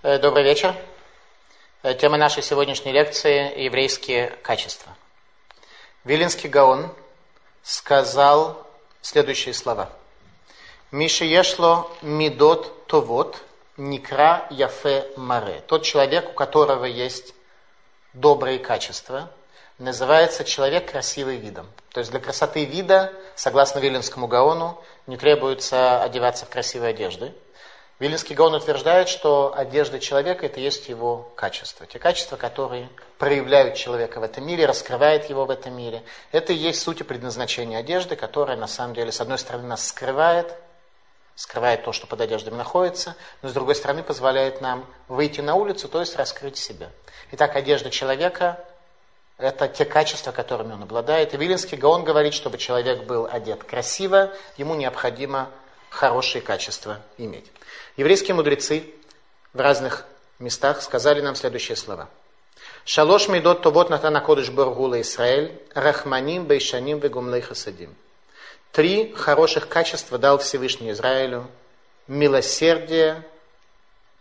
Э, добрый вечер. Э, тема нашей сегодняшней лекции – еврейские качества. Вилинский Гаон сказал следующие слова. Миша ешло мидот товот никра яфе маре. Тот человек, у которого есть добрые качества, называется человек красивый видом. То есть для красоты вида, согласно Виленскому Гаону, не требуется одеваться в красивые одежды – Вилинский Гаон утверждает, что одежда человека – это есть его качества. Те качества, которые проявляют человека в этом мире, раскрывают его в этом мире. Это и есть суть и предназначение одежды, которая на самом деле, с одной стороны, нас скрывает, скрывает то, что под одеждами находится, но с другой стороны позволяет нам выйти на улицу, то есть раскрыть себя. Итак, одежда человека – это те качества, которыми он обладает. И Вилинский Гаон говорит, чтобы человек был одет красиво, ему необходимо хорошие качества иметь. Еврейские мудрецы в разных местах сказали нам следующие слова. Шалош мидот товот натана кодыш баргула Исраэль, рахманим, бейшаним, вегумлей хасадим. Три хороших качества дал Всевышний Израилю. Милосердие,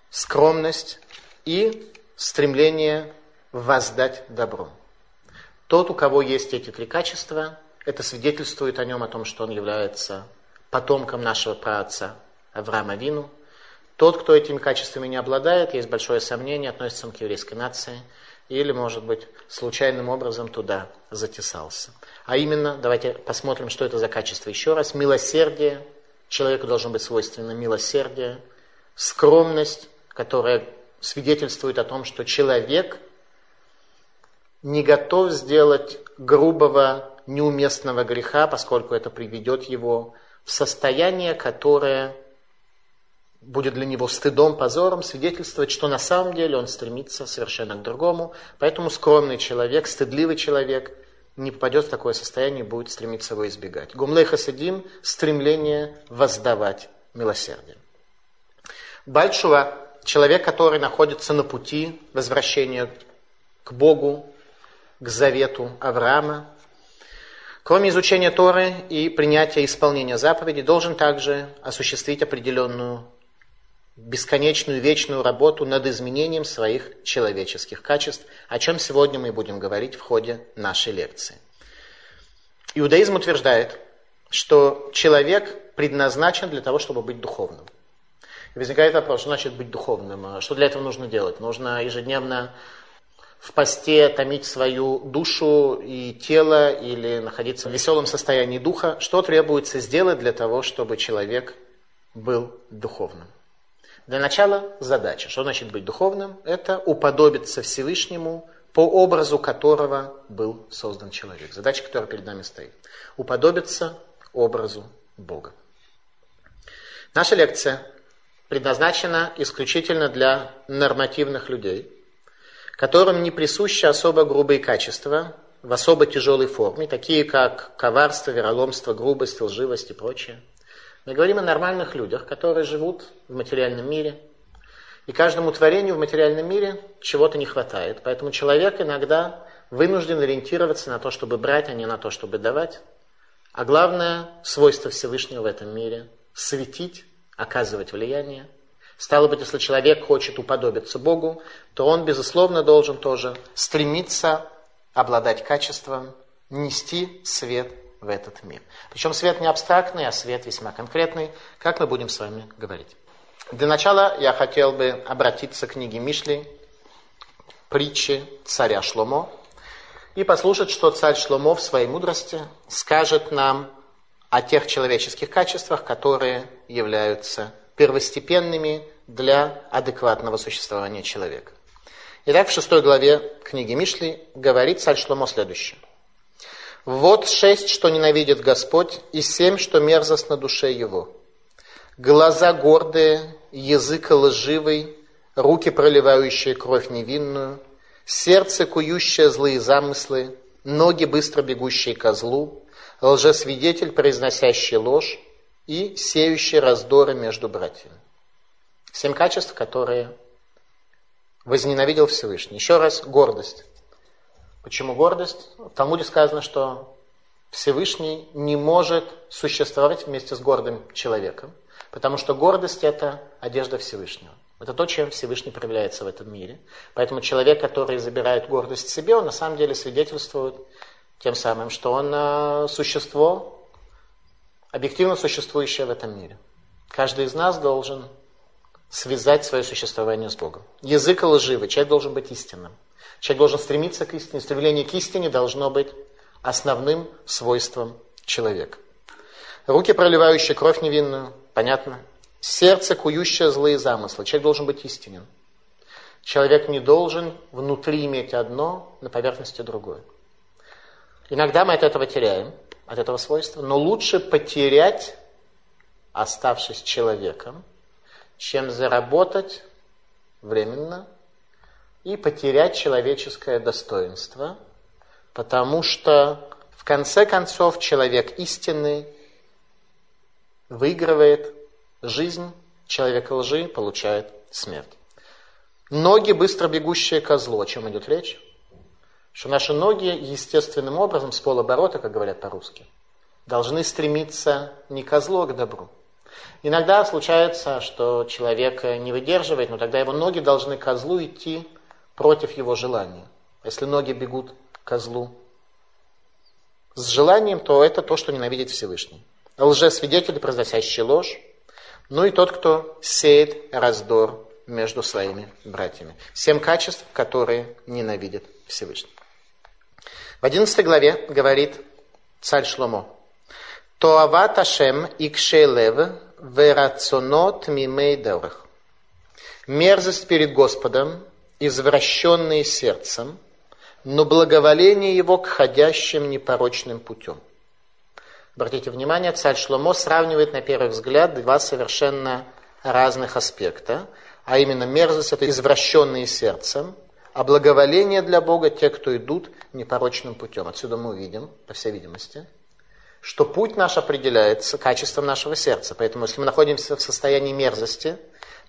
скромность и стремление воздать добро. Тот, у кого есть эти три качества, это свидетельствует о нем, о том, что он является потомком нашего праотца Авраама Вину, тот, кто этими качествами не обладает, есть большое сомнение, относится он к еврейской нации или, может быть, случайным образом туда затесался. А именно, давайте посмотрим, что это за качество еще раз. Милосердие, человеку должно быть свойственно милосердие, скромность, которая свидетельствует о том, что человек не готов сделать грубого, неуместного греха, поскольку это приведет его в состояние, которое будет для него стыдом, позором свидетельствовать, что на самом деле он стремится совершенно к другому. Поэтому скромный человек, стыдливый человек не попадет в такое состояние и будет стремиться его избегать. Гумлей хасидим – стремление воздавать милосердие. Бальшува – человек, который находится на пути возвращения к Богу, к завету Авраама, Кроме изучения Торы и принятия исполнения заповедей, должен также осуществить определенную бесконечную вечную работу над изменением своих человеческих качеств, о чем сегодня мы будем говорить в ходе нашей лекции. Иудаизм утверждает, что человек предназначен для того, чтобы быть духовным. Возникает вопрос, что значит быть духовным? Что для этого нужно делать? Нужно ежедневно в посте томить свою душу и тело или находиться в веселом состоянии духа. Что требуется сделать для того, чтобы человек был духовным? Для начала задача. Что значит быть духовным? Это уподобиться Всевышнему, по образу которого был создан человек. Задача, которая перед нами стоит. Уподобиться образу Бога. Наша лекция предназначена исключительно для нормативных людей, которым не присущи особо грубые качества в особо тяжелой форме, такие как коварство, вероломство, грубость, лживость и прочее – мы говорим о нормальных людях, которые живут в материальном мире. И каждому творению в материальном мире чего-то не хватает. Поэтому человек иногда вынужден ориентироваться на то, чтобы брать, а не на то, чтобы давать. А главное, свойство Всевышнего в этом мире – светить, оказывать влияние. Стало быть, если человек хочет уподобиться Богу, то он, безусловно, должен тоже стремиться обладать качеством, нести свет в этот мир. Причем свет не абстрактный, а свет весьма конкретный, как мы будем с вами говорить. Для начала я хотел бы обратиться к книге Мишли, притчи царя Шломо, и послушать, что царь Шломо в своей мудрости скажет нам о тех человеческих качествах, которые являются первостепенными для адекватного существования человека. Итак, в шестой главе книги Мишли говорит царь Шломо следующее. Вот шесть, что ненавидит Господь, и семь, что мерзость на душе его. Глаза гордые, язык лживый, руки, проливающие кровь невинную, сердце, кующее злые замыслы, ноги, быстро бегущие ко злу, лжесвидетель, произносящий ложь и сеющий раздоры между братьями. Семь качеств, которые возненавидел Всевышний. Еще раз, гордость. Почему гордость? В Талмуде сказано, что Всевышний не может существовать вместе с гордым человеком, потому что гордость – это одежда Всевышнего. Это то, чем Всевышний проявляется в этом мире. Поэтому человек, который забирает гордость себе, он на самом деле свидетельствует тем самым, что он э, существо, объективно существующее в этом мире. Каждый из нас должен связать свое существование с Богом. Язык лживый, человек должен быть истинным. Человек должен стремиться к истине. Стремление к истине должно быть основным свойством человека. Руки, проливающие кровь невинную, понятно. Сердце, кующее злые замыслы. Человек должен быть истинен. Человек не должен внутри иметь одно, на поверхности другое. Иногда мы от этого теряем, от этого свойства, но лучше потерять, оставшись человеком, чем заработать временно и потерять человеческое достоинство, потому что в конце концов человек истинный выигрывает жизнь, человек лжи получает смерть. Ноги, быстро бегущие ко злу. О чем идет речь? Что наши ноги естественным образом, с полоборота, как говорят по-русски, должны стремиться не ко злу, а к добру. Иногда случается, что человек не выдерживает, но тогда его ноги должны ко злу идти против его желания. Если ноги бегут ко злу с желанием, то это то, что ненавидит Всевышний. Лжесвидетель, произносящий ложь, ну и тот, кто сеет раздор между своими братьями. Семь качеств, которые ненавидят Всевышний. В 11 главе говорит царь Шломо. Тоават Ашем икшелев верацонот мимей дорах. Мерзость перед Господом, извращенные сердцем, но благоволение его к ходящим непорочным путем. Обратите внимание, царь Шломо сравнивает на первый взгляд два совершенно разных аспекта, а именно мерзость – это извращенные сердцем, а благоволение для Бога – те, кто идут непорочным путем. Отсюда мы увидим, по всей видимости, что путь наш определяется качеством нашего сердца. Поэтому, если мы находимся в состоянии мерзости,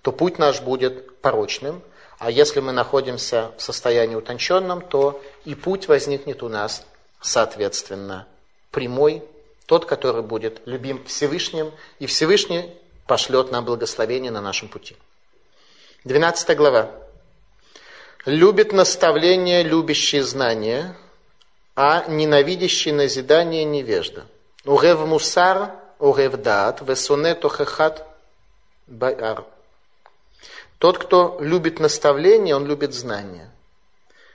то путь наш будет порочным, а если мы находимся в состоянии утонченном, то и путь возникнет у нас, соответственно, прямой, тот, который будет любим Всевышним, и Всевышний пошлет нам благословение на нашем пути. 12 глава. «Любит наставление, любящие знания, а ненавидящий назидание невежда». Урев мусар, урев даат, весоне тохехат байар. Тот, кто любит наставление, он любит знания.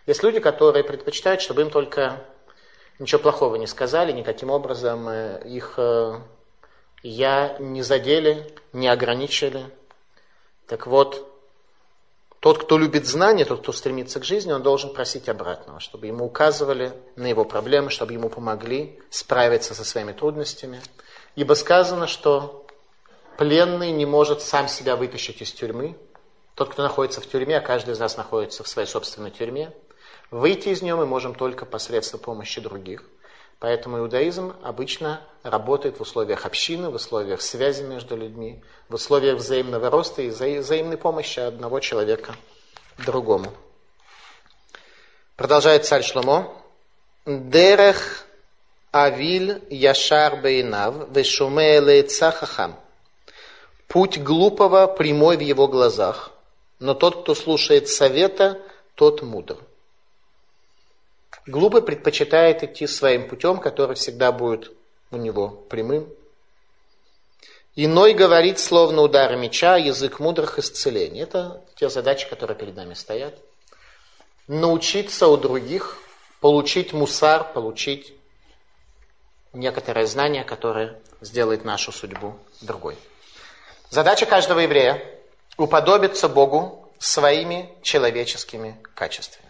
Есть люди, которые предпочитают, чтобы им только ничего плохого не сказали, никаким образом э, их э, я не задели, не ограничили. Так вот, тот, кто любит знания, тот, кто стремится к жизни, он должен просить обратного, чтобы ему указывали на его проблемы, чтобы ему помогли справиться со своими трудностями. Ибо сказано, что пленный не может сам себя вытащить из тюрьмы. Тот, кто находится в тюрьме, а каждый из нас находится в своей собственной тюрьме, выйти из нее мы можем только посредством помощи других. Поэтому иудаизм обычно работает в условиях общины, в условиях связи между людьми, в условиях взаимного роста и взаимной помощи одного человека другому. Продолжает царь Шломо. Дерех авиль яшар бейнав вешуме хахам. Путь глупого прямой в его глазах, но тот, кто слушает совета, тот мудр. Глупый предпочитает идти своим путем, который всегда будет у него прямым. Иной говорит, словно удары меча, язык мудрых исцеление. Это те задачи, которые перед нами стоят. Научиться у других, получить мусар, получить некоторое знание, которое сделает нашу судьбу другой. Задача каждого еврея – уподобиться Богу своими человеческими качествами.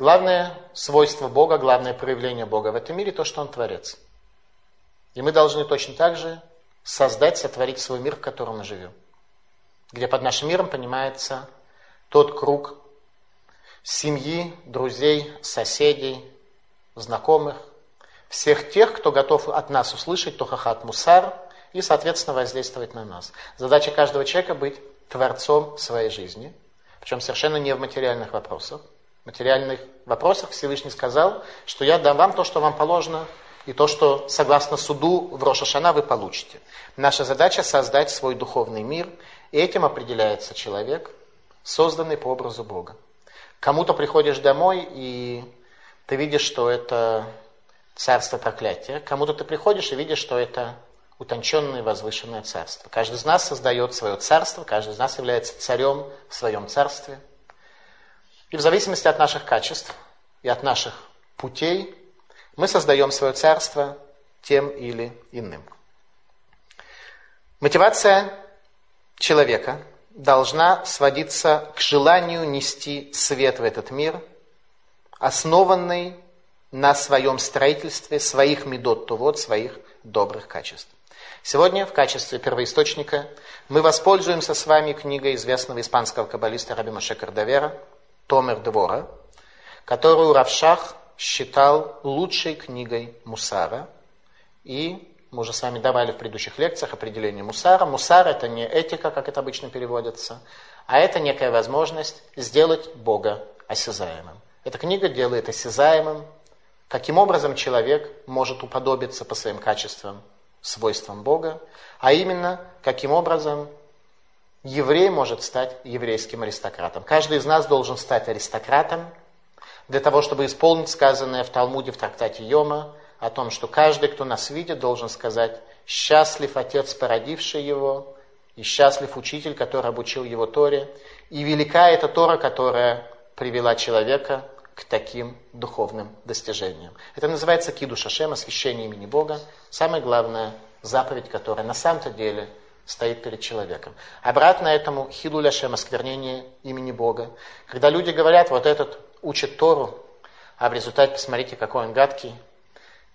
Главное свойство Бога, главное проявление Бога в этом мире – то, что Он Творец. И мы должны точно так же создать, сотворить свой мир, в котором мы живем. Где под нашим миром понимается тот круг семьи, друзей, соседей, знакомых, всех тех, кто готов от нас услышать Тохахат Мусар и, соответственно, воздействовать на нас. Задача каждого человека быть творцом своей жизни, причем совершенно не в материальных вопросах, материальных вопросах Всевышний сказал, что я дам вам то, что вам положено, и то, что согласно суду в Рошашана вы получите. Наша задача создать свой духовный мир И этим определяется человек, созданный по образу Бога. Кому-то приходишь домой, и ты видишь, что это царство проклятия. Кому-то ты приходишь и видишь, что это утонченное возвышенное царство. Каждый из нас создает свое царство, каждый из нас является царем в своем царстве. И в зависимости от наших качеств и от наших путей мы создаем свое царство тем или иным. Мотивация человека должна сводиться к желанию нести свет в этот мир, основанный на своем строительстве своих медот тувот, своих добрых качеств. Сегодня в качестве первоисточника мы воспользуемся с вами книгой известного испанского каббалиста Раби Моше Кардавера «Томер Двора», которую Равшах считал лучшей книгой Мусара. И мы уже с вами давали в предыдущих лекциях определение Мусара. Мусар это не этика, как это обычно переводится, а это некая возможность сделать Бога осязаемым. Эта книга делает осязаемым, каким образом человек может уподобиться по своим качествам свойствам Бога, а именно, каким образом еврей может стать еврейским аристократом. Каждый из нас должен стать аристократом для того, чтобы исполнить сказанное в Талмуде в трактате Йома о том, что каждый, кто нас видит, должен сказать «счастлив отец, породивший его, и счастлив учитель, который обучил его Торе, и велика эта Тора, которая привела человека к таким духовным достижениям. Это называется киду шашем, освящение имени Бога. Самая главная заповедь, которая на самом-то деле стоит перед человеком. Обратно этому хилу ляшем, осквернение имени Бога. Когда люди говорят, вот этот учит Тору, а в результате посмотрите, какой он гадкий,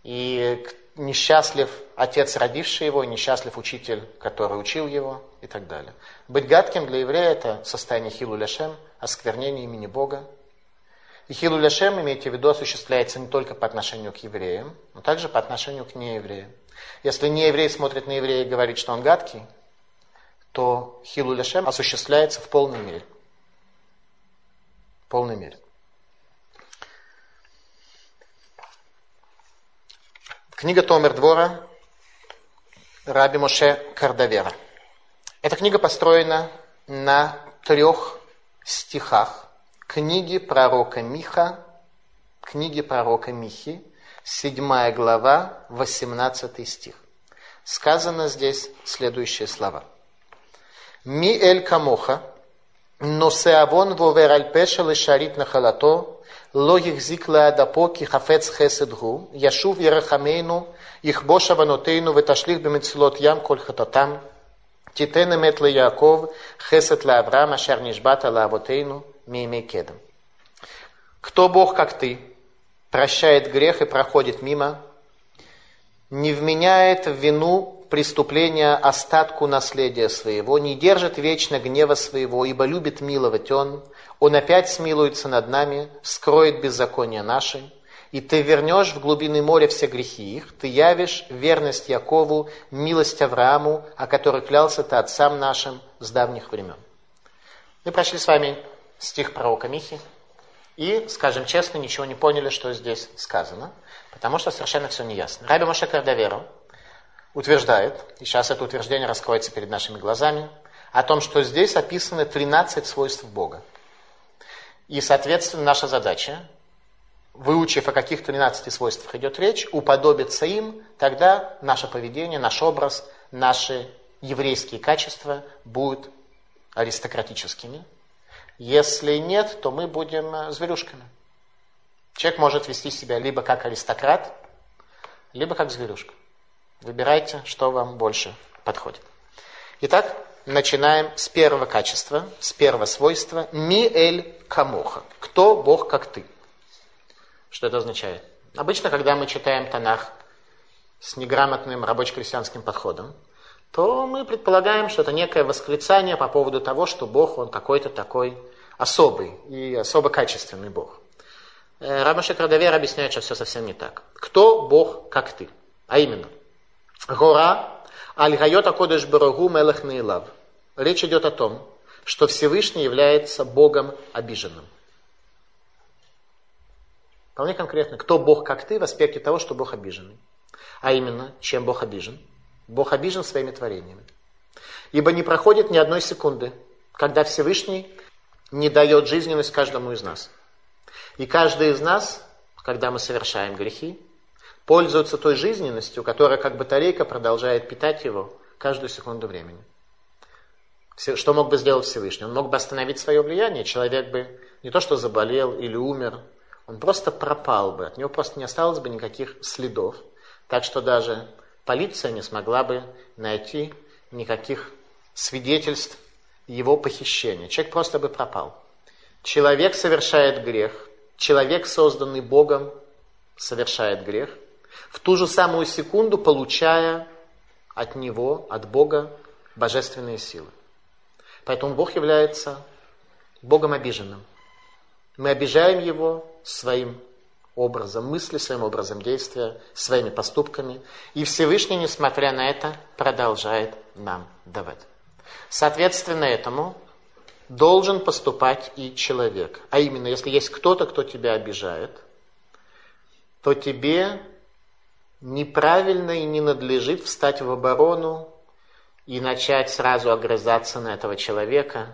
и несчастлив отец, родивший его, несчастлив учитель, который учил его, и так далее. Быть гадким для еврея – это состояние хилу ляшем, осквернение имени Бога, и хилу ляшем, имейте в виду, осуществляется не только по отношению к евреям, но также по отношению к неевреям. Если нееврей смотрит на еврея и говорит, что он гадкий, то хилу ляшем осуществляется в полной мере. В полной мере. Книга Томер Двора Раби Моше Кардавера. Эта книга построена на трех стихах книги пророка Миха, книги пророка Михи, 7 глава, 18 стих. Сказано здесь следующие слова. Ми эль камоха, носе авон вовер аль пеша лешарит нахалато, לא החזיק לעדפו כי חפץ חסד הוא, ישוב ירחמנו, יכבוש עוונותינו ותשליך במצולות ים כל חטאתם. תיתן אמת ליעקב, חסד לאברהם אשר נשבעת לאבותינו, Мимей Кедом. Кто Бог, как ты, прощает грех и проходит мимо, не вменяет в вину преступления остатку наследия своего, не держит вечно гнева своего, ибо любит миловать Он, Он опять смилуется над нами, скроет беззаконие наши, и ты вернешь в глубины моря все грехи их, ты явишь верность Якову, милость Аврааму, о которой клялся ты отцам нашим с давних времен. Мы прошли с вами стих пророка Михи, и, скажем честно, ничего не поняли, что здесь сказано, потому что совершенно все неясно. Раби Моше Кардаверу утверждает, и сейчас это утверждение раскроется перед нашими глазами, о том, что здесь описаны 13 свойств Бога. И, соответственно, наша задача, выучив о каких 13 свойствах идет речь, уподобиться им, тогда наше поведение, наш образ, наши еврейские качества будут аристократическими, если нет, то мы будем э, зверюшками. Человек может вести себя либо как аристократ, либо как зверюшка. Выбирайте, что вам больше подходит. Итак, начинаем с первого качества, с первого свойства. Ми эль камоха. Кто Бог, как ты? Что это означает? Обычно, когда мы читаем Танах с неграмотным рабоче-крестьянским подходом, то мы предполагаем, что это некое восклицание по поводу того, что Бог, он какой-то такой особый и особо качественный Бог. Э, Рамаша Крадавер объясняет, что все совсем не так. Кто Бог, как ты? А именно, гора аль-гайот акодыш барагу мелах нейлав. Речь идет о том, что Всевышний является Богом обиженным. Вполне конкретно, кто Бог, как ты, в аспекте того, что Бог обиженный. А именно, чем Бог обижен – Бог обижен своими творениями. Ибо не проходит ни одной секунды, когда Всевышний не дает жизненность каждому из нас. И каждый из нас, когда мы совершаем грехи, пользуется той жизненностью, которая как батарейка продолжает питать его каждую секунду времени. Что мог бы сделать Всевышний? Он мог бы остановить свое влияние, человек бы не то что заболел или умер, он просто пропал бы, от него просто не осталось бы никаких следов. Так что даже полиция не смогла бы найти никаких свидетельств его похищения. Человек просто бы пропал. Человек совершает грех, человек, созданный Богом, совершает грех, в ту же самую секунду получая от него, от Бога, божественные силы. Поэтому Бог является Богом обиженным. Мы обижаем Его своим образом мысли, своим образом действия, своими поступками. И Всевышний, несмотря на это, продолжает нам давать. Соответственно этому должен поступать и человек. А именно, если есть кто-то, кто тебя обижает, то тебе неправильно и не надлежит встать в оборону и начать сразу огрызаться на этого человека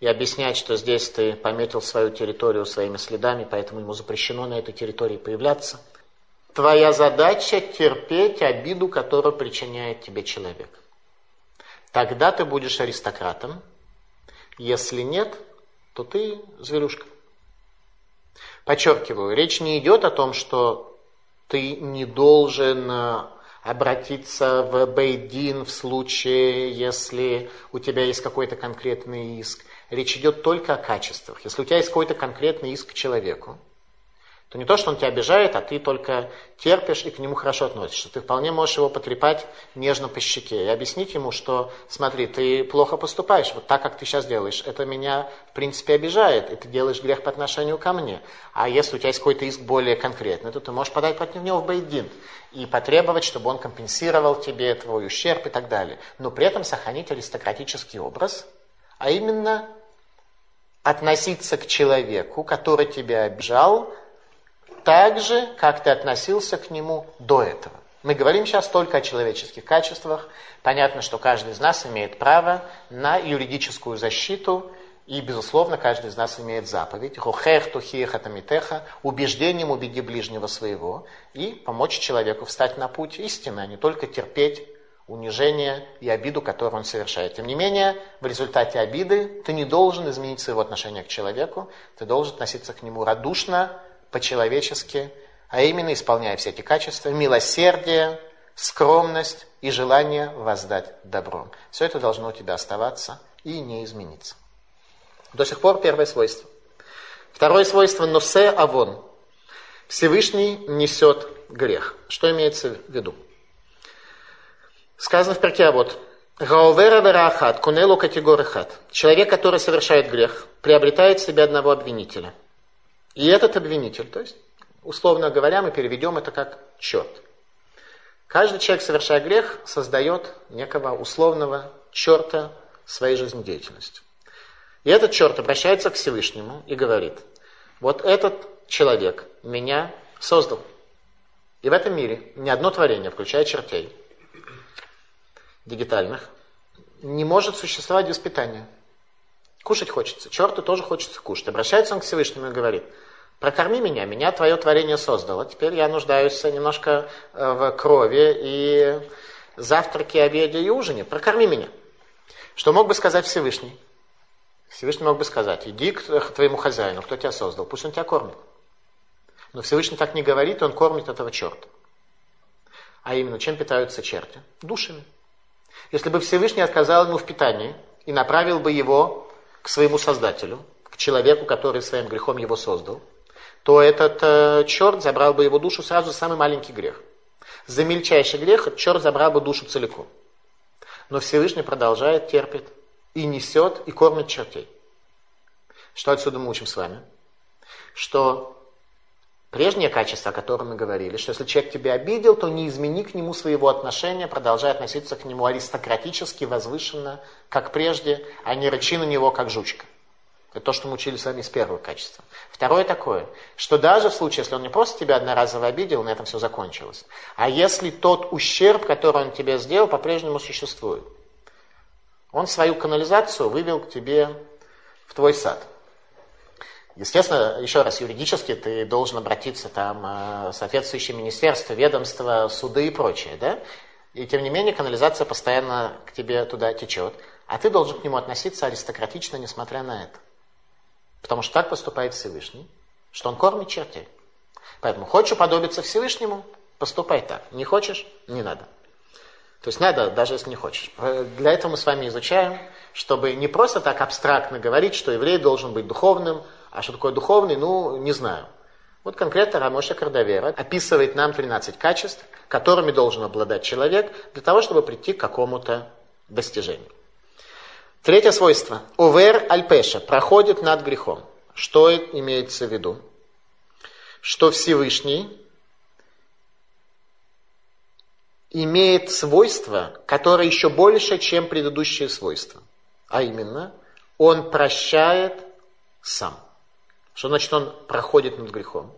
и объяснять, что здесь ты пометил свою территорию своими следами, поэтому ему запрещено на этой территории появляться. Твоя задача терпеть обиду, которую причиняет тебе человек. Тогда ты будешь аристократом. Если нет, то ты зверюшка. Подчеркиваю, речь не идет о том, что ты не должен э, обратиться в Бейдин в случае, если у тебя есть какой-то конкретный иск. Речь идет только о качествах. Если у тебя есть какой-то конкретный иск к человеку, то не то, что он тебя обижает, а ты только терпишь и к нему хорошо относишься. Ты вполне можешь его потрепать нежно по щеке и объяснить ему, что, смотри, ты плохо поступаешь, вот так, как ты сейчас делаешь. Это меня, в принципе, обижает, и ты делаешь грех по отношению ко мне. А если у тебя есть какой-то иск более конкретный, то ты можешь подать против него в Бейдин и потребовать, чтобы он компенсировал тебе твой ущерб и так далее. Но при этом сохранить аристократический образ, а именно относиться к человеку, который тебя обижал, так же, как ты относился к нему до этого. Мы говорим сейчас только о человеческих качествах. Понятно, что каждый из нас имеет право на юридическую защиту, и, безусловно, каждый из нас имеет заповедь. Рухех, тухиех, атамитеха, убеждением убеди ближнего своего, и помочь человеку встать на путь истины, а не только терпеть унижение и обиду, которую он совершает. Тем не менее, в результате обиды ты не должен изменить своего отношения к человеку, ты должен относиться к нему радушно, по-человечески, а именно исполняя все эти качества, милосердие, скромность и желание воздать добром. Все это должно у тебя оставаться и не измениться. До сих пор первое свойство. Второе свойство – носе авон. Всевышний несет грех. Что имеется в виду? Сказано в перке, а вот Гаувера верахат, кунелу категорихат. Человек, который совершает грех, приобретает себе одного обвинителя – и этот обвинитель, то есть, условно говоря, мы переведем это как черт. Каждый человек, совершая грех, создает некого условного черта своей жизнедеятельности. И этот черт обращается к Всевышнему и говорит, вот этот человек меня создал. И в этом мире ни одно творение, включая чертей дигитальных, не может существовать без питания. Кушать хочется. Черту тоже хочется кушать. Обращается он к Всевышнему и говорит, прокорми меня, меня твое творение создало. Теперь я нуждаюсь немножко э, в крови и завтраке, обеде и ужине. Прокорми меня. Что мог бы сказать Всевышний? Всевышний мог бы сказать, иди к твоему хозяину, кто тебя создал, пусть он тебя кормит. Но Всевышний так не говорит, он кормит этого черта. А именно, чем питаются черти? Душами. Если бы Всевышний отказал ему в питании и направил бы его к своему Создателю, к человеку, который своим грехом его создал, то этот э, черт забрал бы его душу сразу самый маленький грех. За мельчайший грех черт забрал бы душу целиком. Но Всевышний продолжает, терпит и несет, и кормит чертей. Что отсюда мы учим с вами? Что прежнее качество, о котором мы говорили, что если человек тебя обидел, то не измени к нему своего отношения, продолжай относиться к нему аристократически, возвышенно, как прежде, а не рычи на него, как жучка. Это то, что мы учили с вами из первого качества. Второе такое, что даже в случае, если он не просто тебя одноразово обидел, на этом все закончилось, а если тот ущерб, который он тебе сделал, по-прежнему существует, Он свою канализацию вывел к тебе в твой сад. Естественно, еще раз, юридически ты должен обратиться там э, в соответствующее министерство, ведомство, суды и прочее, да? И тем не менее канализация постоянно к тебе туда течет, а ты должен к нему относиться аристократично, несмотря на это. Потому что так поступает Всевышний, что он кормит чертей. Поэтому хочешь уподобиться Всевышнему, поступай так. Не хочешь, не надо. То есть надо, даже если не хочешь. Э, для этого мы с вами изучаем, чтобы не просто так абстрактно говорить, что еврей должен быть духовным, а что такое духовный, ну, не знаю. Вот конкретно Рамоша Кардавера описывает нам 13 качеств, которыми должен обладать человек для того, чтобы прийти к какому-то достижению. Третье свойство. Овер альпеша. Проходит над грехом. Что имеется в виду? Что Всевышний имеет свойства, которые еще больше, чем предыдущие свойства. А именно, он прощает сам. Что значит он проходит над грехом?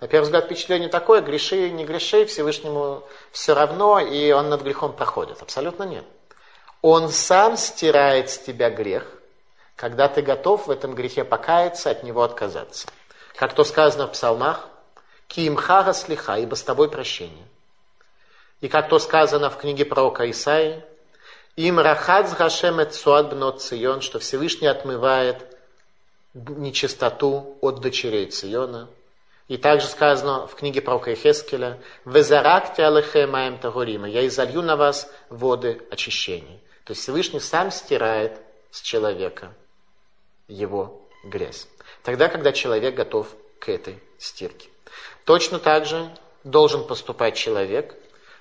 На первый взгляд впечатление такое, греши, не греши, Всевышнему все равно, и он над грехом проходит. Абсолютно нет. Он сам стирает с тебя грех, когда ты готов в этом грехе покаяться, от него отказаться. Как то сказано в псалмах, «Киимхара слиха, ибо с тобой прощение». И как то сказано в книге пророка Исаии, «Им рахат гашем цион», что Всевышний отмывает нечистоту от дочерей Циона. И также сказано в книге пророка Ихескеля, «Везаракте алехе маем тагурима» «Я изолью на вас воды очищения». То есть Всевышний сам стирает с человека его грязь. Тогда, когда человек готов к этой стирке. Точно так же должен поступать человек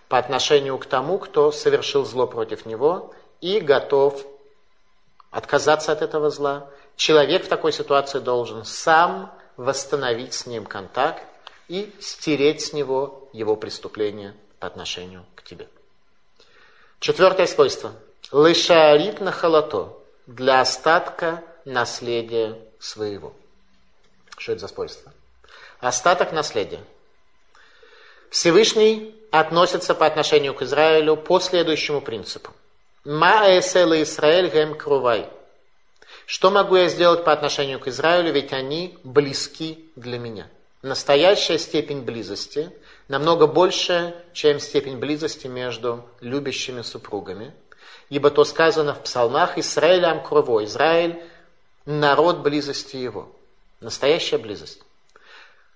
по отношению к тому, кто совершил зло против него и готов отказаться от этого зла, человек в такой ситуации должен сам восстановить с ним контакт и стереть с него его преступление по отношению к тебе. Четвертое свойство. Лышаарит на халато для остатка наследия своего. Что это за свойство? Остаток наследия. Всевышний относится по отношению к Израилю по следующему принципу. Ма эсела Израиль гем крувай – что могу я сделать по отношению к Израилю, ведь они близки для меня. Настоящая степень близости намного больше, чем степень близости между любящими супругами. Ибо то сказано в псалмах «Израилям крово». Израиль – народ близости его. Настоящая близость.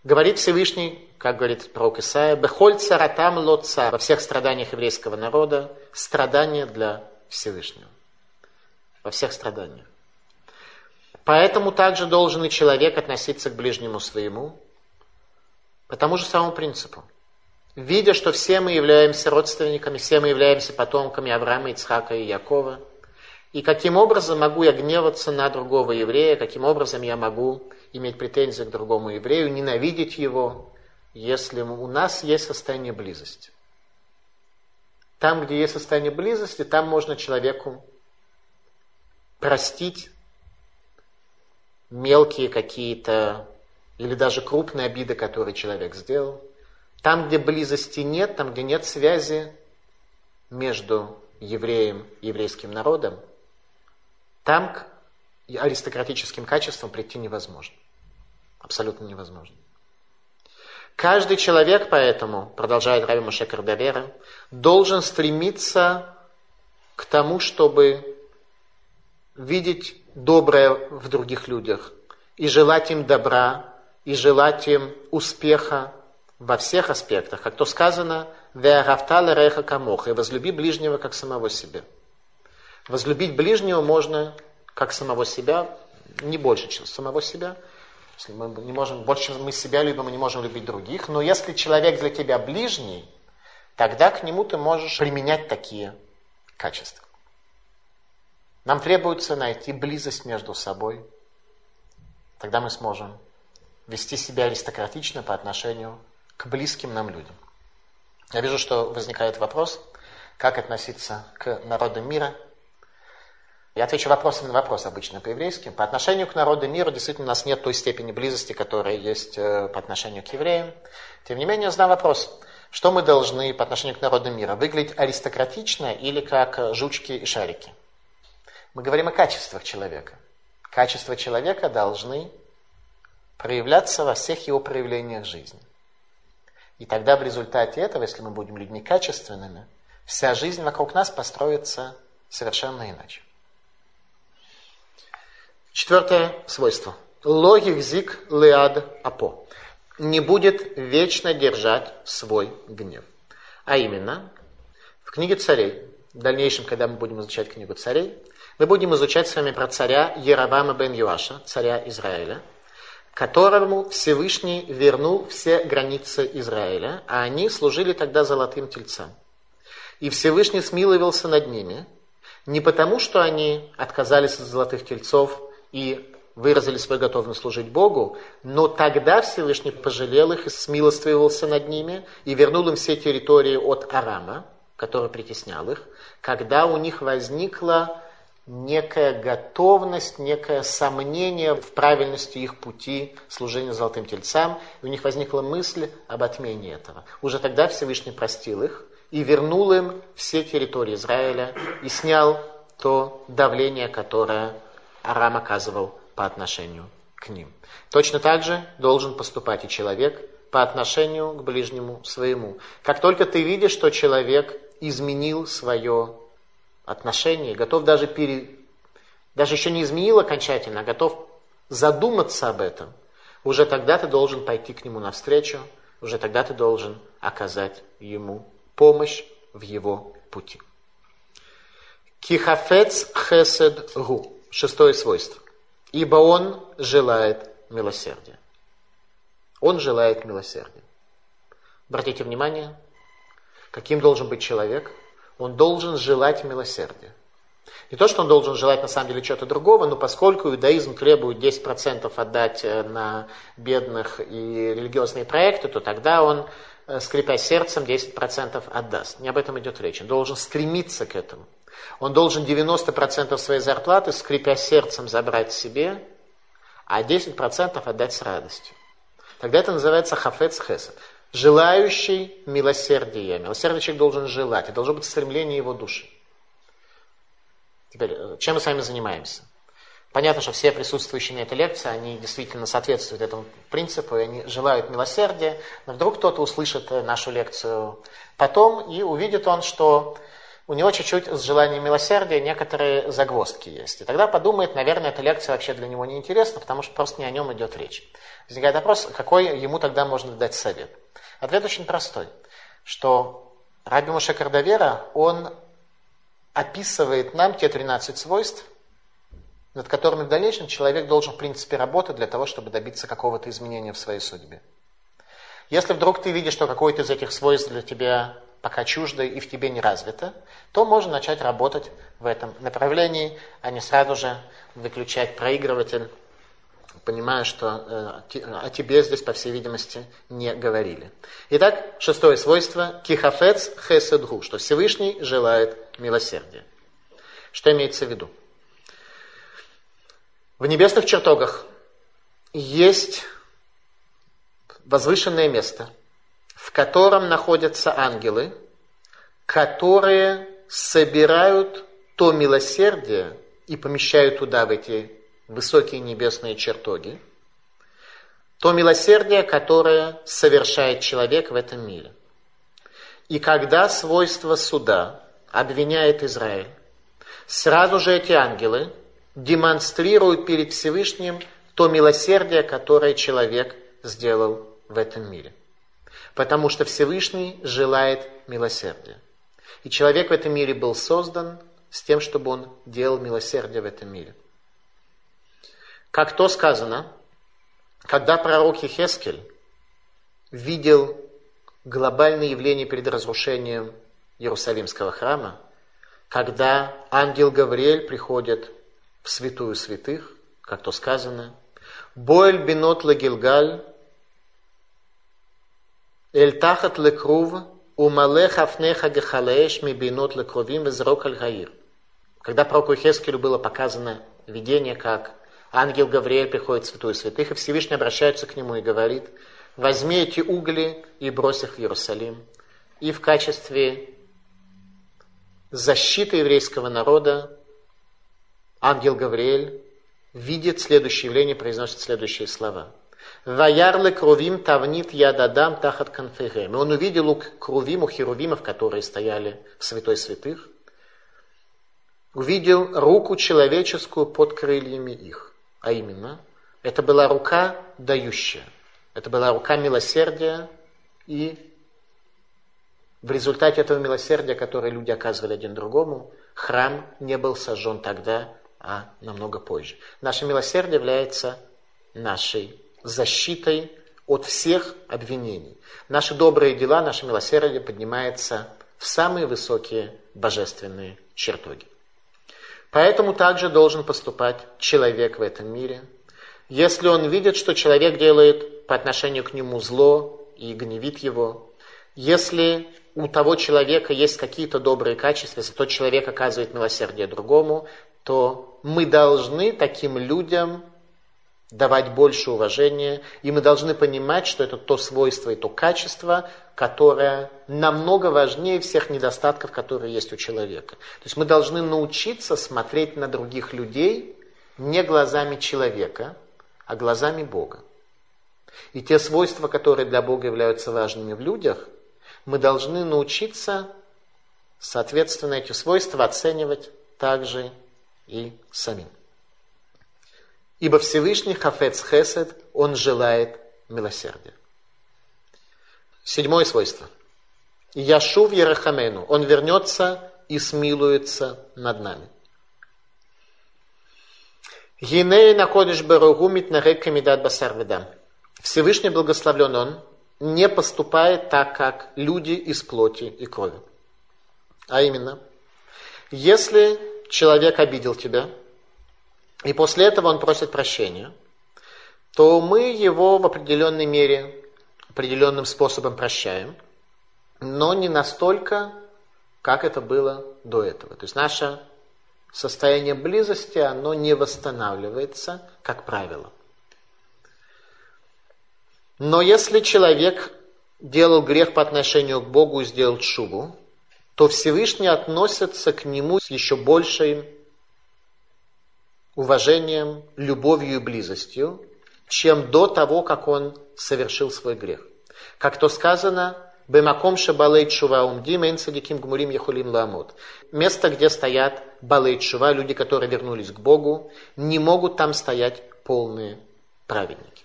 Говорит Всевышний, как говорит пророк Исаия, «Бехоль царатам лоца» во всех страданиях еврейского народа страдания для Всевышнего. Во всех страданиях. Поэтому также должен и человек относиться к ближнему своему по тому же самому принципу. Видя, что все мы являемся родственниками, все мы являемся потомками Авраама, Ицхака и Якова, и каким образом могу я гневаться на другого еврея, каким образом я могу иметь претензии к другому еврею, ненавидеть его, если у нас есть состояние близости. Там, где есть состояние близости, там можно человеку простить мелкие какие-то или даже крупные обиды, которые человек сделал. Там, где близости нет, там, где нет связи между евреем и еврейским народом, там к аристократическим качествам прийти невозможно. Абсолютно невозможно. Каждый человек поэтому, продолжает Рави Моше Кардавера, должен стремиться к тому, чтобы видеть доброе в других людях, и желать им добра, и желать им успеха во всех аспектах. Как то сказано, «Веарафтала реха камоха» и возлюби ближнего, как самого себя. Возлюбить ближнего можно, как самого себя, не больше, чем самого себя. Если мы не можем, больше мы себя любим, мы не можем любить других. Но если человек для тебя ближний, тогда к нему ты можешь применять такие качества. Нам требуется найти близость между собой. Тогда мы сможем вести себя аристократично по отношению к близким нам людям. Я вижу, что возникает вопрос, как относиться к народам мира. Я отвечу вопросом на вопрос обычно по-еврейски. По отношению к народу мира действительно у нас нет той степени близости, которая есть э, по отношению к евреям. Тем не менее, я задам вопрос. Что мы должны по отношению к народу мира? Выглядеть аристократично или как жучки и шарики? Мы говорим о качествах человека. Качества человека должны проявляться во всех его проявлениях жизни. И тогда в результате этого, если мы будем людьми качественными, вся жизнь вокруг нас построится совершенно иначе. Четвертое свойство. Логик зик леад апо. Не будет вечно держать свой гнев. А именно, в книге царей, в дальнейшем, когда мы будем изучать книгу царей, мы будем изучать с вами про царя Еравама бен Юаша, царя Израиля, которому Всевышний вернул все границы Израиля, а они служили тогда золотым тельцам. И Всевышний смиловался над ними, не потому, что они отказались от золотых тельцов и выразили свою готовность служить Богу, но тогда Всевышний пожалел их и смилостивился над ними и вернул им все территории от Арама, который притеснял их, когда у них возникла некая готовность, некое сомнение в правильности их пути служения золотым тельцам, и у них возникла мысль об отмене этого. Уже тогда Всевышний простил их и вернул им все территории Израиля и снял то давление, которое Арам оказывал по отношению к ним. Точно так же должен поступать и человек по отношению к ближнему своему. Как только ты видишь, что человек изменил свое отношение, готов даже пере... даже еще не изменил окончательно, а готов задуматься об этом, уже тогда ты должен пойти к нему навстречу, уже тогда ты должен оказать ему помощь в его пути. Кихафец хесед гу. Шестое свойство. Ибо он желает милосердия. Он желает милосердия. Обратите внимание, каким должен быть человек – он должен желать милосердия. Не то, что он должен желать на самом деле чего-то другого, но поскольку иудаизм требует 10% отдать э, на бедных и религиозные проекты, то тогда он, э, скрипя сердцем, 10% отдаст. Не об этом идет речь. Он должен стремиться к этому. Он должен 90% своей зарплаты, скрипя сердцем, забрать себе, а 10% отдать с радостью. Тогда это называется хафец хесед желающий милосердия. Милосердие человек должен желать, и должно быть стремление его души. Теперь, э, чем мы с вами занимаемся? Понятно, что все присутствующие на этой лекции, они действительно соответствуют этому принципу, и они желают милосердия, но вдруг кто-то услышит э, нашу лекцию потом, и увидит он, что у него чуть-чуть с желанием милосердия некоторые загвоздки есть. И тогда подумает, наверное, эта лекция вообще для него не интересна, потому что просто не о нем идет речь. Возникает вопрос, какой ему тогда можно дать совет. Ответ очень простой, что Раби Моше Кардавера, он описывает нам те 13 свойств, над которыми в дальнейшем человек должен, в принципе, работать для того, чтобы добиться какого-то изменения в своей судьбе. Если вдруг ты видишь, что какое-то из этих свойств для тебя пока чуждо и в тебе не развито, то можно начать работать в этом направлении, а не сразу же выключать проигрыватель понимая, что э, о тебе здесь, по всей видимости, не говорили. Итак, шестое свойство – кихафец хеседгу, что Всевышний желает милосердия. Что имеется в виду? В небесных чертогах есть возвышенное место, в котором находятся ангелы, которые собирают то милосердие и помещают туда, в эти высокие небесные чертоги, то милосердие, которое совершает человек в этом мире. И когда свойство суда обвиняет Израиль, сразу же эти ангелы демонстрируют перед Всевышним то милосердие, которое человек сделал в этом мире. Потому что Всевышний желает милосердия. И человек в этом мире был создан с тем, чтобы он делал милосердие в этом мире. Как то сказано, когда пророк Ехескель видел глобальное явление перед разрушением Иерусалимского храма, когда ангел Гавриэль приходит в святую святых, как то сказано, Боэль бинот лагилгаль, эль тахат лекрув, умалех афнеха гехалееш ми бинот лекрувим изрок аль. Когда пророку Хескелю было показано видение, как Ангел Гавриэль приходит в святую святых, и Всевышний обращается к нему и говорит, возьми эти угли и брось их в Иерусалим. И в качестве защиты еврейского народа ангел Гавриэль видит следующее явление, произносит следующие слова. Ваярлы крувим тавнит ядадам тахат конферем. И он увидел у крувим, у херувимов, которые стояли в святой святых, увидел руку человеческую под крыльями их. А именно, это была рука дающая. Это была рука милосердия и в результате этого милосердия, которое люди оказывали один другому, храм не был сожжен тогда, а намного позже. Наше милосердие является нашей защитой от всех обвинений. Наши добрые дела, наше милосердие поднимается в самые высокие божественные чертоги. Поэтому также должен поступать человек в этом мире. Если он видит, что человек делает по отношению к нему зло и гневит его, если у того человека есть какие-то добрые качества, если тот человек оказывает милосердие другому, то мы должны таким людям давать больше уважения, и мы должны понимать, что это то свойство и то качество, которое намного важнее всех недостатков, которые есть у человека. То есть мы должны научиться смотреть на других людей не глазами человека, а глазами Бога. И те свойства, которые для Бога являются важными в людях, мы должны научиться, соответственно, эти свойства оценивать также и самим. Ибо Всевышний Хафец Хесед, он желает милосердия. Седьмое свойство. Яшув Ерахамену, он вернется и смилуется над нами. Гиней находишь Баругу Митнарек Камидат Басар Всевышний благословлен он, не поступает так, как люди из плоти и крови. А именно, если человек обидел тебя, и после этого он просит прощения, то мы его в определенной мере, определенным способом прощаем, но не настолько, как это было до этого. То есть наше состояние близости, оно не восстанавливается, как правило. Но если человек делал грех по отношению к Богу и сделал чубу, то Всевышний относится к нему с еще большим уважением, любовью и близостью, чем до того, как он совершил свой грех. Как то сказано, Бемаком шабалей чува умдим, эйн гмурим яхулим ламот. Место, где стоят балей чува, люди, которые вернулись к Богу, не могут там стоять полные праведники.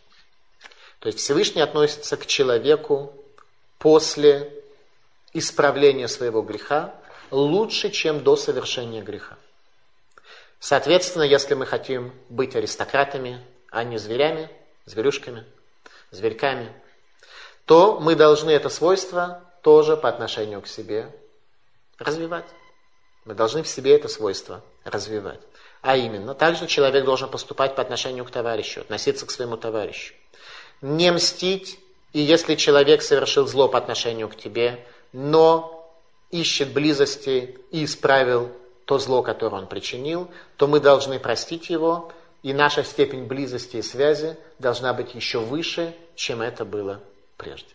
То есть Всевышний относится к человеку после исправления своего греха лучше, чем до совершения греха. Соответственно, если мы хотим быть аристократами, а не зверями, зверюшками, зверьками, то мы должны это свойство тоже по отношению к себе развивать. Мы должны в себе это свойство развивать. А именно, также человек должен поступать по отношению к товарищу, относиться к своему товарищу не мстить, и если человек совершил зло по отношению к тебе, но ищет близости и исправил то зло, которое он причинил, то мы должны простить его, и наша степень близости и связи должна быть еще выше, чем это было прежде.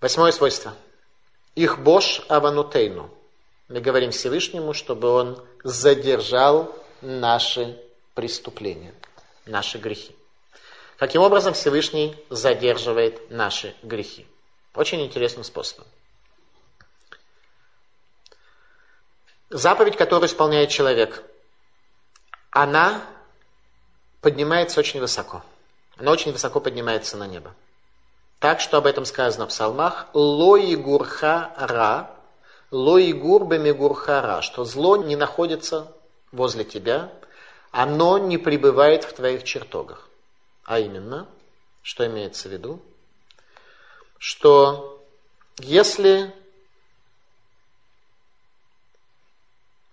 Восьмое свойство. Их бош аванутейну. Мы говорим Всевышнему, чтобы он задержал наши преступления наши грехи. Каким образом Всевышний задерживает наши грехи? Очень интересным способом. Заповедь, которую исполняет человек, она поднимается очень высоко. Она очень высоко поднимается на небо. Так что об этом сказано в псалмах «Лои гурха ра», «Лои гур бемигурха ра», что зло не находится возле тебя, оно не пребывает в твоих чертогах. А именно, что имеется в виду? Что если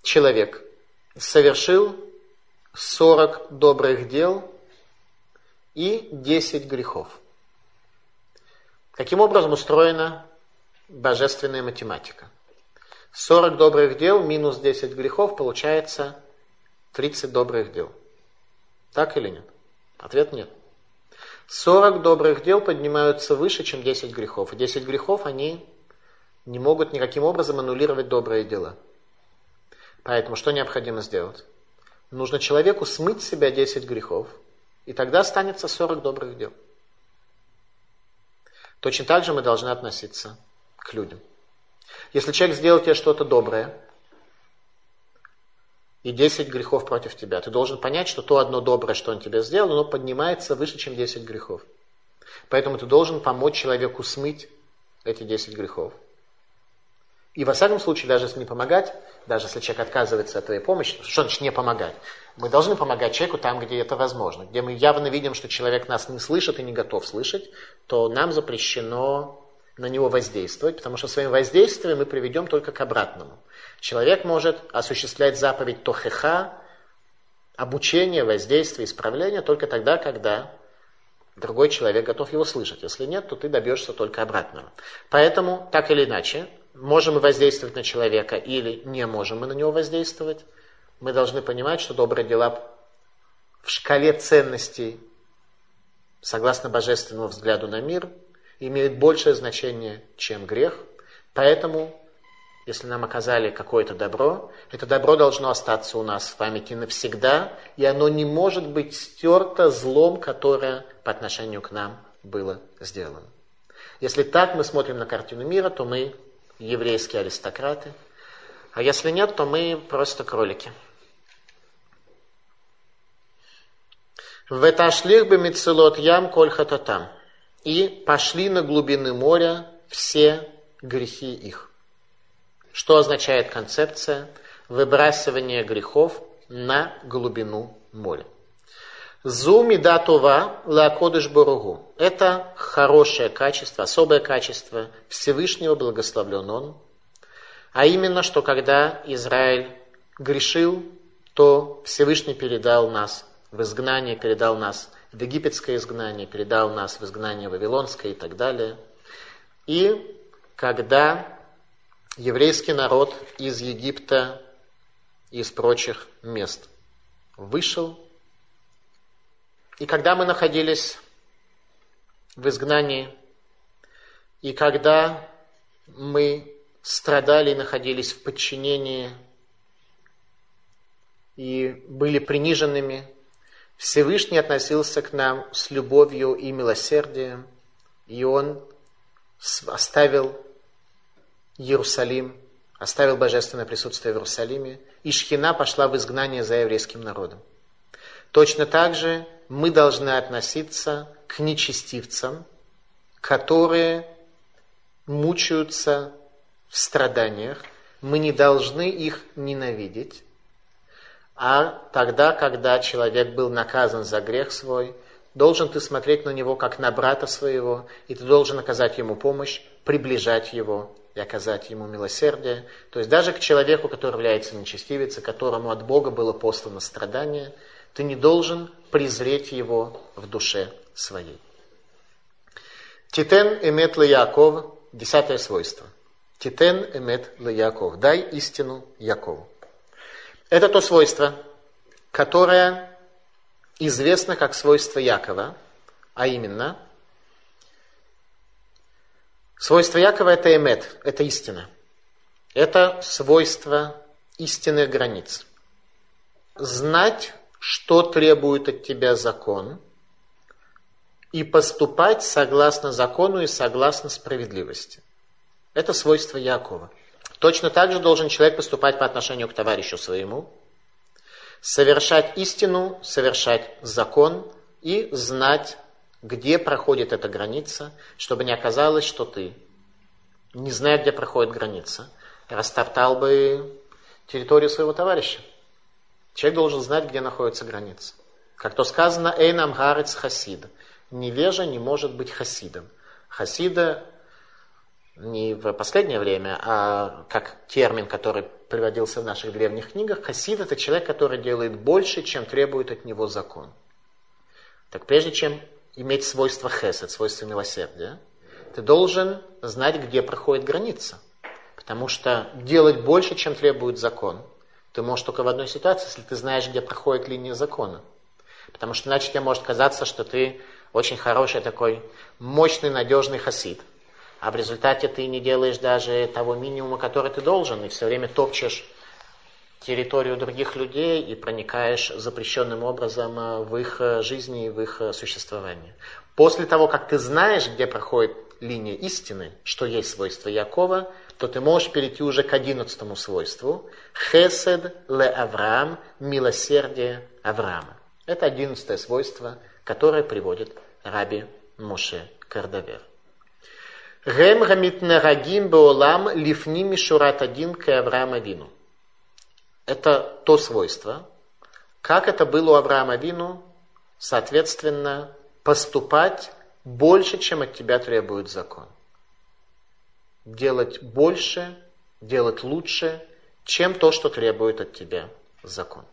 человек совершил 40 добрых дел и 10 грехов. Каким образом устроена божественная математика? 40 добрых дел минус 10 грехов получается 30 добрых дел. Так или нет? Ответ нет. 40 добрых дел поднимаются выше, чем 10 грехов. И 10 грехов, они не могут никаким образом аннулировать добрые дела. Поэтому что необходимо сделать? Нужно человеку смыть с себя 10 грехов, и тогда останется 40 добрых дел. Точно так же мы должны относиться к людям. Если человек сделал тебе что-то доброе, и 10 грехов против тебя, ты должен понять, что то одно доброе, что он тебе сделал, оно поднимается выше, чем 10 грехов. Поэтому ты должен помочь человеку смыть эти 10 грехов. И во всяком случае, даже если не помогать, даже если человек отказывается от твоей помощи, что значит не помогать? Мы должны помогать человеку там, где это возможно. Где мы явно видим, что человек нас не слышит и не готов слышать, то нам запрещено на него воздействовать, потому что своим воздействием мы приведем только к обратному. Человек может осуществлять заповедь Тохеха, обучение, воздействие, исправление только тогда, когда другой человек готов его слышать. Если нет, то ты добьешься только обратного. Поэтому, так или иначе, можем мы воздействовать на человека или не можем мы на него воздействовать, мы должны понимать, что добрые дела в шкале ценностей, согласно божественному взгляду на мир, имеют большее значение, чем грех. Поэтому, если нам оказали какое-то добро, это добро должно остаться у нас в памяти навсегда, и оно не может быть стерто злом, которое по отношению к нам было сделано. Если так мы смотрим на картину мира, то мы еврейские аристократы. А если нет, то мы просто кролики. Веташлих бы мицелот ям коль хататам. И пошли на глубины моря все грехи их. Что означает концепция выбрасывания грехов на глубину моря? Зуми датува лакодыш боругу. Это хорошее качество, особое качество Всевышнего, благословлен Он. А именно, что когда Израиль грешил, то Всевышний передал нас в изгнание, передал нас в египетское изгнание, передал нас в изгнание вавилонское и так далее. И когда еврейский народ из Египта и из прочих мест вышел, и когда мы находились в изгнании, и когда мы страдали и находились в подчинении и были приниженными, Всевышний относился к нам с любовью и милосердием, и Он оставил Иерусалим, оставил божественное присутствие в Иерусалиме, и Шхина пошла в изгнание за еврейским народом. Точно так же мы должны относиться к нечестивцам, которые мучаются в страданиях. Мы не должны их ненавидеть. А тогда, когда человек был наказан за грех свой, должен ты смотреть на него как на брата своего, и ты должен оказать ему помощь, приближать его и оказать ему милосердие. То есть даже к человеку, который является нечестивицей, которому от Бога было послано страдание – ты не должен презреть его в душе своей. Титен эмет Яков, десятое свойство. Титен эмет Яков, дай истину Якову. Это то свойство, которое известно как свойство Якова, а именно, свойство Якова это эмет, это истина. Это свойство истинных границ. Знать что требует от тебя закон, и поступать согласно закону и согласно справедливости. Это свойство Якова. Точно так же должен человек поступать по отношению к товарищу своему, совершать истину, совершать закон и знать, где проходит эта граница, чтобы не оказалось, что ты, не зная, где проходит граница, растоптал бы территорию своего товарища. Человек должен знать, где находится граница. Как то сказано, «Эйнам гарец хасид». Невежа не может быть хасидом. Хасида не в последнее время, а как термин, который приводился в наших древних книгах, хасид это человек, который делает больше, чем требует от него закон. Так прежде чем иметь свойство хесед, свойство милосердия, ты должен знать, где проходит граница. Потому что делать больше, чем требует закон – ты можешь только в одной ситуации, если ты знаешь, где проходит линия закона. Потому что иначе тебе может казаться, что ты очень хороший такой мощный, надежный хасид. А в результате ты не делаешь даже того минимума, который ты должен, и все время топчешь территорию других людей и проникаешь запрещенным образом э, в их э, жизни и в их э, существование. После того, как ты знаешь, где проходит линия истины, что есть свойство Якова, то ты можешь перейти уже к одиннадцатому свойству. Хесед ле Авраам, милосердие Авраама. Это одиннадцатое свойство, которое приводит Раби Моше Кардавер. Гем гамитнарагим беолам лифни мишурат один к Авраама Вину. Это то свойство, как это было у Авраама Вину, соответственно, поступать больше, чем от тебя требует закон. Делать больше, делать лучше, чем то, что требует от тебя закон.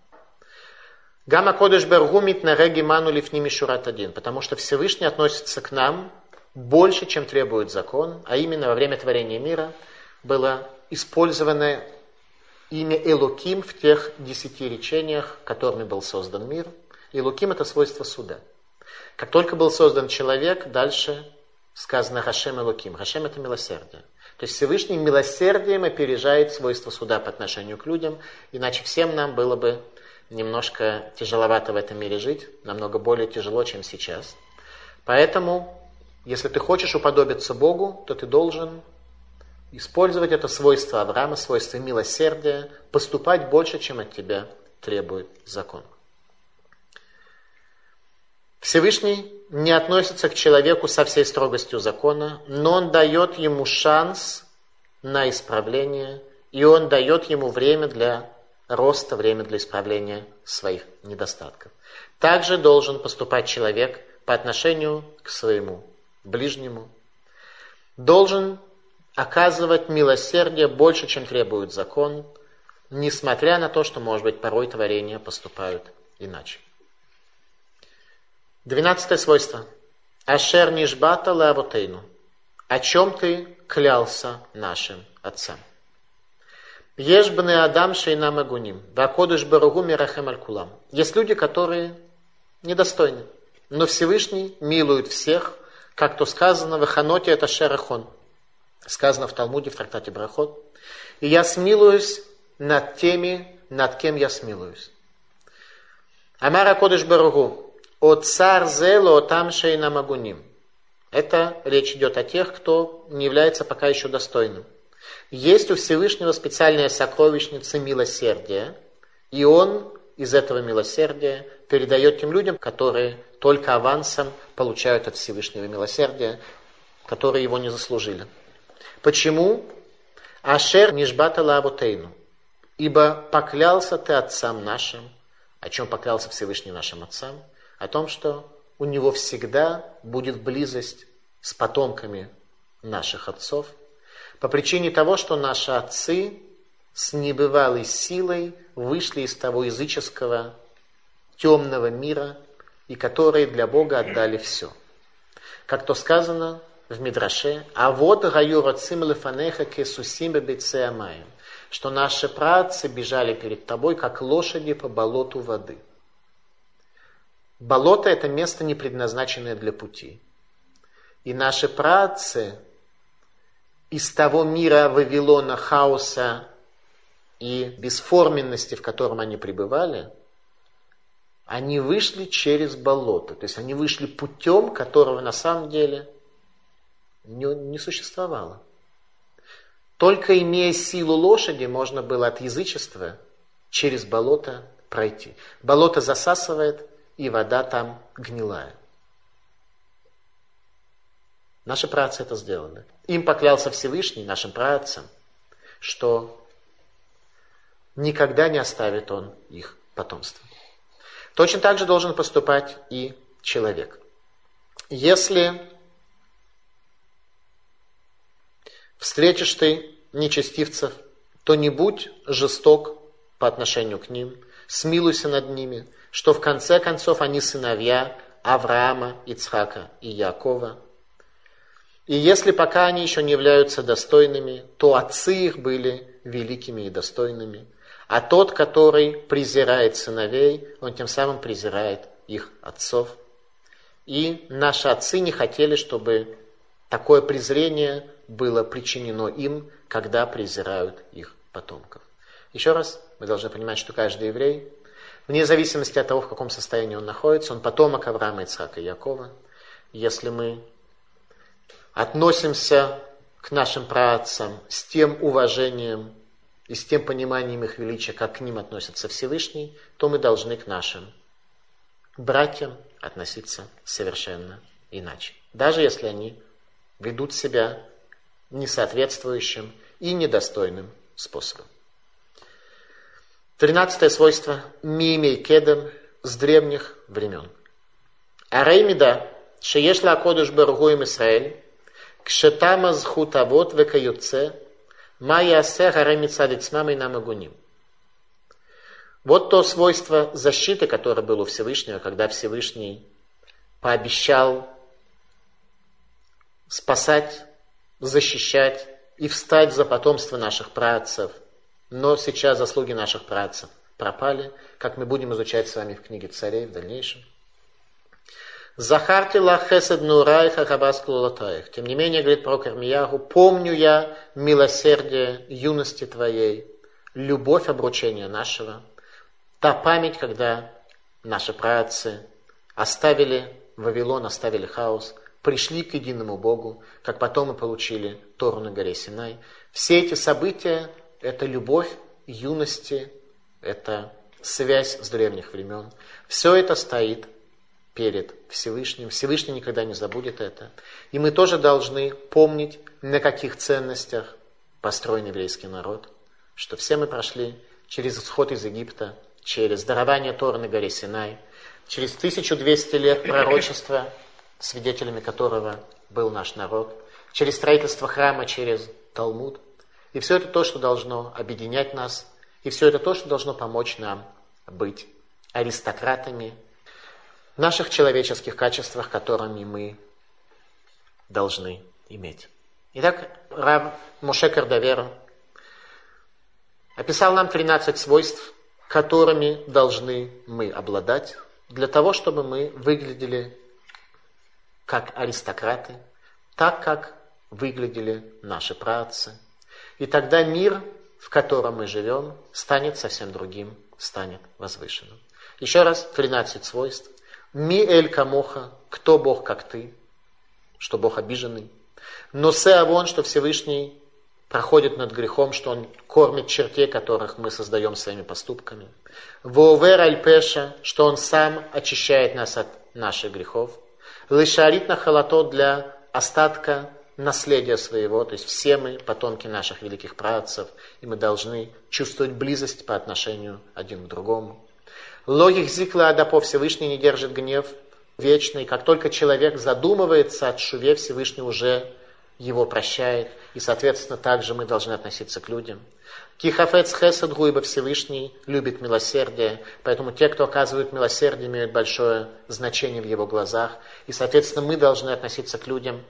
Гамма Кодыш Бергумит на Реги Ману Лифними Шурат один, потому что Всевышний относится к нам больше, чем требует закон, а именно во время творения мира было использовано имя Элуким в тех десяти речениях, которыми был создан мир. Элуким это свойство суда – как только был создан человек, дальше сказано Хашем Элуким. Хашем это милосердие. То есть Всевышний милосердием опережает свойства суда по отношению к людям, иначе всем нам было бы немножко тяжеловато в этом мире жить, намного более тяжело, чем сейчас. Поэтому, если ты хочешь уподобиться Богу, то ты должен использовать это свойство Авраама, свойство милосердия, поступать больше, чем от тебя требует закон. Всевышний не относится к человеку со всей строгостью закона, но он дает ему шанс на исправление, и он дает ему время для роста, время для исправления своих недостатков. Также должен поступать человек по отношению к своему ближнему. Должен оказывать милосердие больше, чем требует закон, несмотря на то, что, может быть, порой творения поступают иначе. Двенадцатое свойство. Ашер нишбата лавотейну. О чем ты клялся нашим отцам. Ешь бны Адам шейнам агуним. Вакодыш баругу мирахем аль Есть люди, которые недостойны. Но Всевышний милует всех, как то сказано в Эханоте это Шерахон. Сказано в Талмуде, в трактате Брахот. И я смилуюсь над теми, над кем я смилуюсь. Амара Кодыш Баругу. От цар зело там шейнамагуним. Это речь идет о тех, кто не является пока еще достойным. Есть у Всевышнего специальная сокровищница милосердия, и он из этого милосердия передает тем людям, которые только авансом получают от Всевышнего милосердия, которые его не заслужили. Почему? Ашер нишбата лавутейну. Ибо поклялся ты отцам нашим, о чем поклялся Всевышний нашим отцам – о том, что у него всегда будет близость с потомками наших отцов, по причине того, что наши отцы с небывалой силой вышли из того языческого темного мира, и которые для Бога отдали все. Как то сказано в Мидраше, «А вот цим лефанеха кесусим бецеамаем», что наши працы бежали перед тобой, как лошади по болоту воды – Болото – это место, не предназначенное для пути. И наши працы из того мира Вавилона, хаоса и бесформенности, в котором они пребывали, они вышли через болото. То есть они вышли путем, которого на самом деле не, не существовало. Только имея силу лошади, можно было от язычества через болото пройти. Болото засасывает, и вода там гнилая. Наши працы это сделали. Им поклялся Всевышний, нашим працам, что никогда не оставит он их потомство. Точно так же должен поступать и человек. Если встретишь ты нечестивцев, то не будь жесток по отношению к ним, смилуйся над ними, что в конце концов они сыновья Авраама, Ицхака и Якова. И если пока они еще не являются достойными, то отцы их были великими и достойными. А тот, который презирает сыновей, он тем самым презирает их отцов. И наши отцы не хотели, чтобы такое презрение было причинено им, когда презирают их потомков. Еще раз, мы должны понимать, что каждый еврей, вне зависимости от того, в каком состоянии он находится, он потомок Авраама, Ицхака и Якова. Если мы относимся к нашим праотцам с тем уважением и с тем пониманием их величия, как к ним относится Всевышний, то мы должны к нашим братьям относиться совершенно иначе. Даже если они ведут себя несоответствующим и недостойным способом. Тринадцатое свойство – мимей кедем с древних времен. Ареймида, шеешла акодыш баргуем Исраэль, кшетама зхутавот векаюце, майя асе харемицадицмамой намагуним. Вот то свойство защиты, которое было у Всевышнего, когда Всевышний пообещал спасать, защищать и встать за потомство наших працев. Но сейчас заслуги наших працев пропали, как мы будем изучать с вами в книге царей в дальнейшем. Захарти лахесед нурайха хабаскулатаих. Тем не менее, говорит пророк Ирмиягу, помню я милосердие юности твоей, любовь обручения нашего, та память, когда наши праотцы оставили Вавилон, оставили хаос, пришли к единому Богу, как потом мы получили Тору на горе Синай. Все эти события – это любовь юности, это связь с древних времен. Все это стоит перед Всевышним. Всевышний никогда не забудет это. И мы тоже должны помнить, на каких ценностях построен еврейский народ, что все мы прошли через исход из Египта, через дарование Торы на горе Синай, через 1200 лет пророчества – свидетелями которого был наш народ, через строительство храма, через Талмуд. И все это то, что должно объединять нас, и все это то, что должно помочь нам быть аристократами в наших человеческих качествах, которыми мы должны иметь. Итак, Рав Моше Кардавер описал нам 13 свойств, которыми должны мы обладать, для того, чтобы мы выглядели как аристократы, так как выглядели наши праотцы. И тогда мир, в котором мы живем, станет совсем другим, станет возвышенным. Еще раз, 13 свойств. Ми эль камоха, кто Бог, как ты, что Бог обиженный. Но се авон, что Всевышний проходит над грехом, что Он кормит чертей, которых мы создаем своими поступками. Воувер аль пеша, что Он сам очищает нас от наших грехов. Лышарит на халато для остатка наследия своего, то есть все мы потомки наших великих працев, и мы должны чувствовать близость по отношению один к другому. Логик зикла Адапо Всевышний не держит гнев вечный. Как только человек задумывается от Шуве, Всевышний уже его прощает. И, соответственно, также мы должны относиться к людям. Кихафец Хесед Гуйба Всевышний любит милосердие, поэтому те, кто оказывают милосердие, имеют большое значение в его глазах. И, соответственно, мы должны относиться к людям,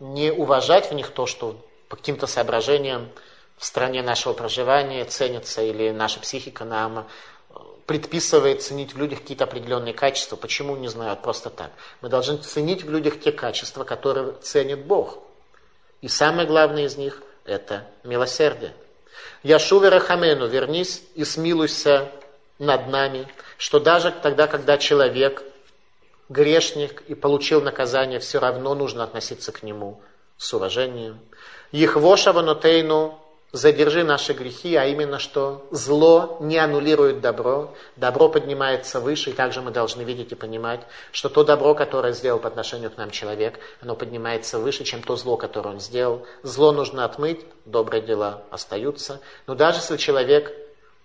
не уважать в них то, что по каким-то соображениям в стране нашего проживания ценится, или наша психика нам предписывает ценить в людях какие-то определенные качества. Почему, не знаю, просто так. Мы должны ценить в людях те качества, которые ценит Бог. И самое главное из них – это милосердие. Яшуве Рахамену, вернись и смилуйся над нами, что даже тогда, когда человек грешник и получил наказание, все равно нужно относиться к нему с уважением. Ихвоша ванотейну задержи наши грехи, а именно что зло не аннулирует добро, добро поднимается выше, и также мы должны видеть и понимать, что то добро, которое сделал по отношению к нам человек, оно поднимается выше, чем то зло, которое он сделал. Зло нужно отмыть, добрые дела остаются. Но даже если человек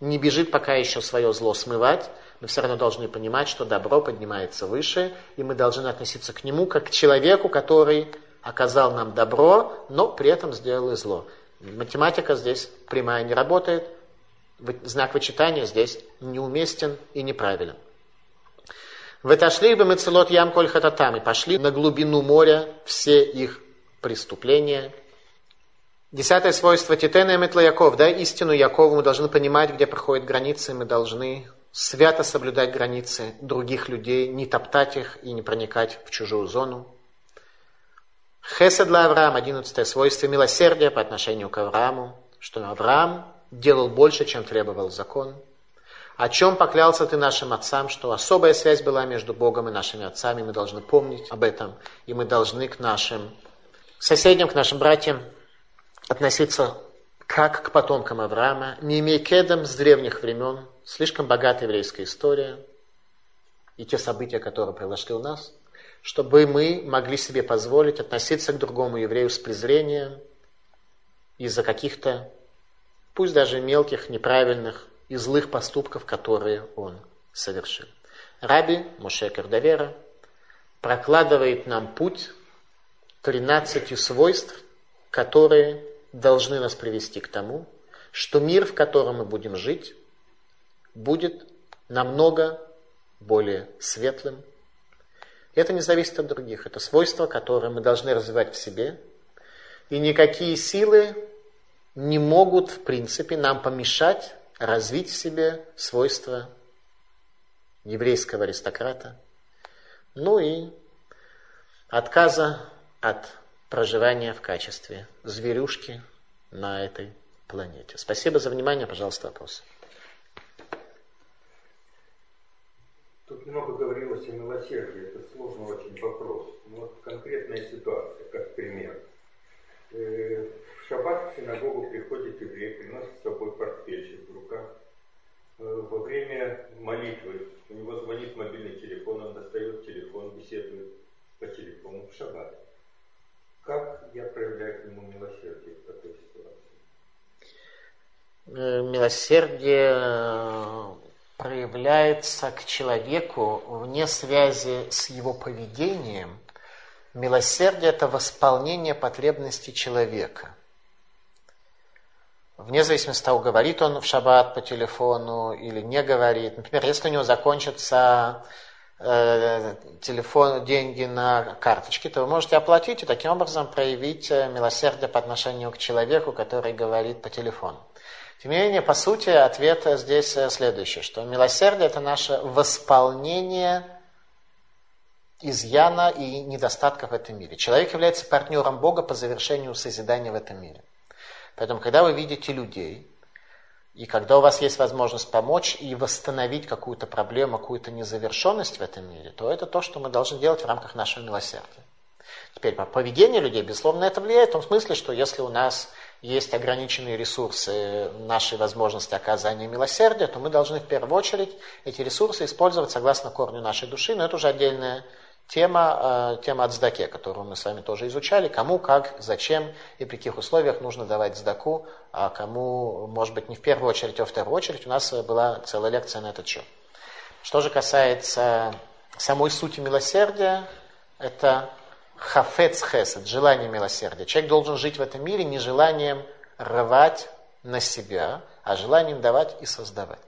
не бежит пока еще свое зло смывать, мы все равно должны понимать, что добро поднимается выше, и мы должны относиться к нему как к человеку, который оказал нам добро, но при этом сделал и зло. Математика здесь прямая не работает, знак вычитания здесь неуместен и неправилен. В отошли бы мы целот ям коль хататам и пошли на глубину моря все их преступления. Десятое свойство Титена и Метла Яков. Да, истину Якова мы должны понимать, где проходят границы, мы должны свято соблюдать границы других людей, не топтать их и не проникать в чужую зону. Хесед для Авраама, одиннадцатое свойство милосердия по отношению к Аврааму, что Авраам делал больше, чем требовал закон. О чем поклялся ты нашим отцам, что особая связь была между Богом и нашими отцами, мы должны помнить об этом, и мы должны к нашим соседям, к нашим братьям относиться как к потомкам Авраама, не имея кедом с древних времен, слишком богатая еврейская история и те события, которые произошли у нас, чтобы мы могли себе позволить относиться к другому еврею с презрением из-за каких-то, пусть даже мелких, неправильных и злых поступков, которые он совершил. Раби Моше Кардавера прокладывает нам путь 13 свойств, которые должны нас привести к тому, что мир, в котором мы будем жить, будет намного более светлым. Это не зависит от других. Это свойства, которые мы должны развивать в себе. И никакие силы не могут, в принципе, нам помешать развить в себе свойства еврейского аристократа, ну и отказа от проживания в качестве зверюшки на этой планете. Спасибо за внимание. Пожалуйста, вопрос. Тут много говорилось о милосердии. Это сложный очень вопрос. Но вот конкретная ситуация, как пример. Э, в шаббат в синагогу приходит еврей, приносит с собой портфельчик в руках. Э, во время молитвы у него звонит мобильный телефон, он достает телефон, беседует по телефону в шаббат. Как я проявляю к нему милосердие в такой ситуации? Э, милосердие проявляется к человеку вне связи с его поведением. Милосердие – это восполнение потребностей человека. Вне зависимости от того, говорит он в шаббат по телефону или не говорит. Например, если у него закончится Э, телефон, деньги на карточке, то вы можете оплатить и таким образом проявить э, милосердие по отношению к человеку, который говорит по телефону. Тем не менее, по сути, ответ здесь э, следующий, что милосердие – это наше восполнение изъяна и недостатков в этом мире. Человек является партнером Бога по завершению созидания в этом мире. Поэтому, когда вы видите людей, и когда у вас есть возможность помочь и восстановить какую-то проблему, какую-то незавершенность в этом мире, то это то, что мы должны делать в рамках нашего милосердия. Теперь, по поведению людей, безусловно, это влияет в том смысле, что если у нас есть ограниченные ресурсы нашей возможности оказания милосердия, то мы должны в первую очередь эти ресурсы использовать согласно корню нашей души, но это уже отдельная Тема, э, тема от сдаке, которую мы с вами тоже изучали, кому, как, зачем и при каких условиях нужно давать сдаку, а кому, может быть, не в первую очередь, а в вторую очередь. У нас была целая лекция на этот счет. Что же касается самой сути милосердия, это хафец хесед, желание милосердия. Человек должен жить в этом мире не желанием рвать на себя, а желанием давать и создавать.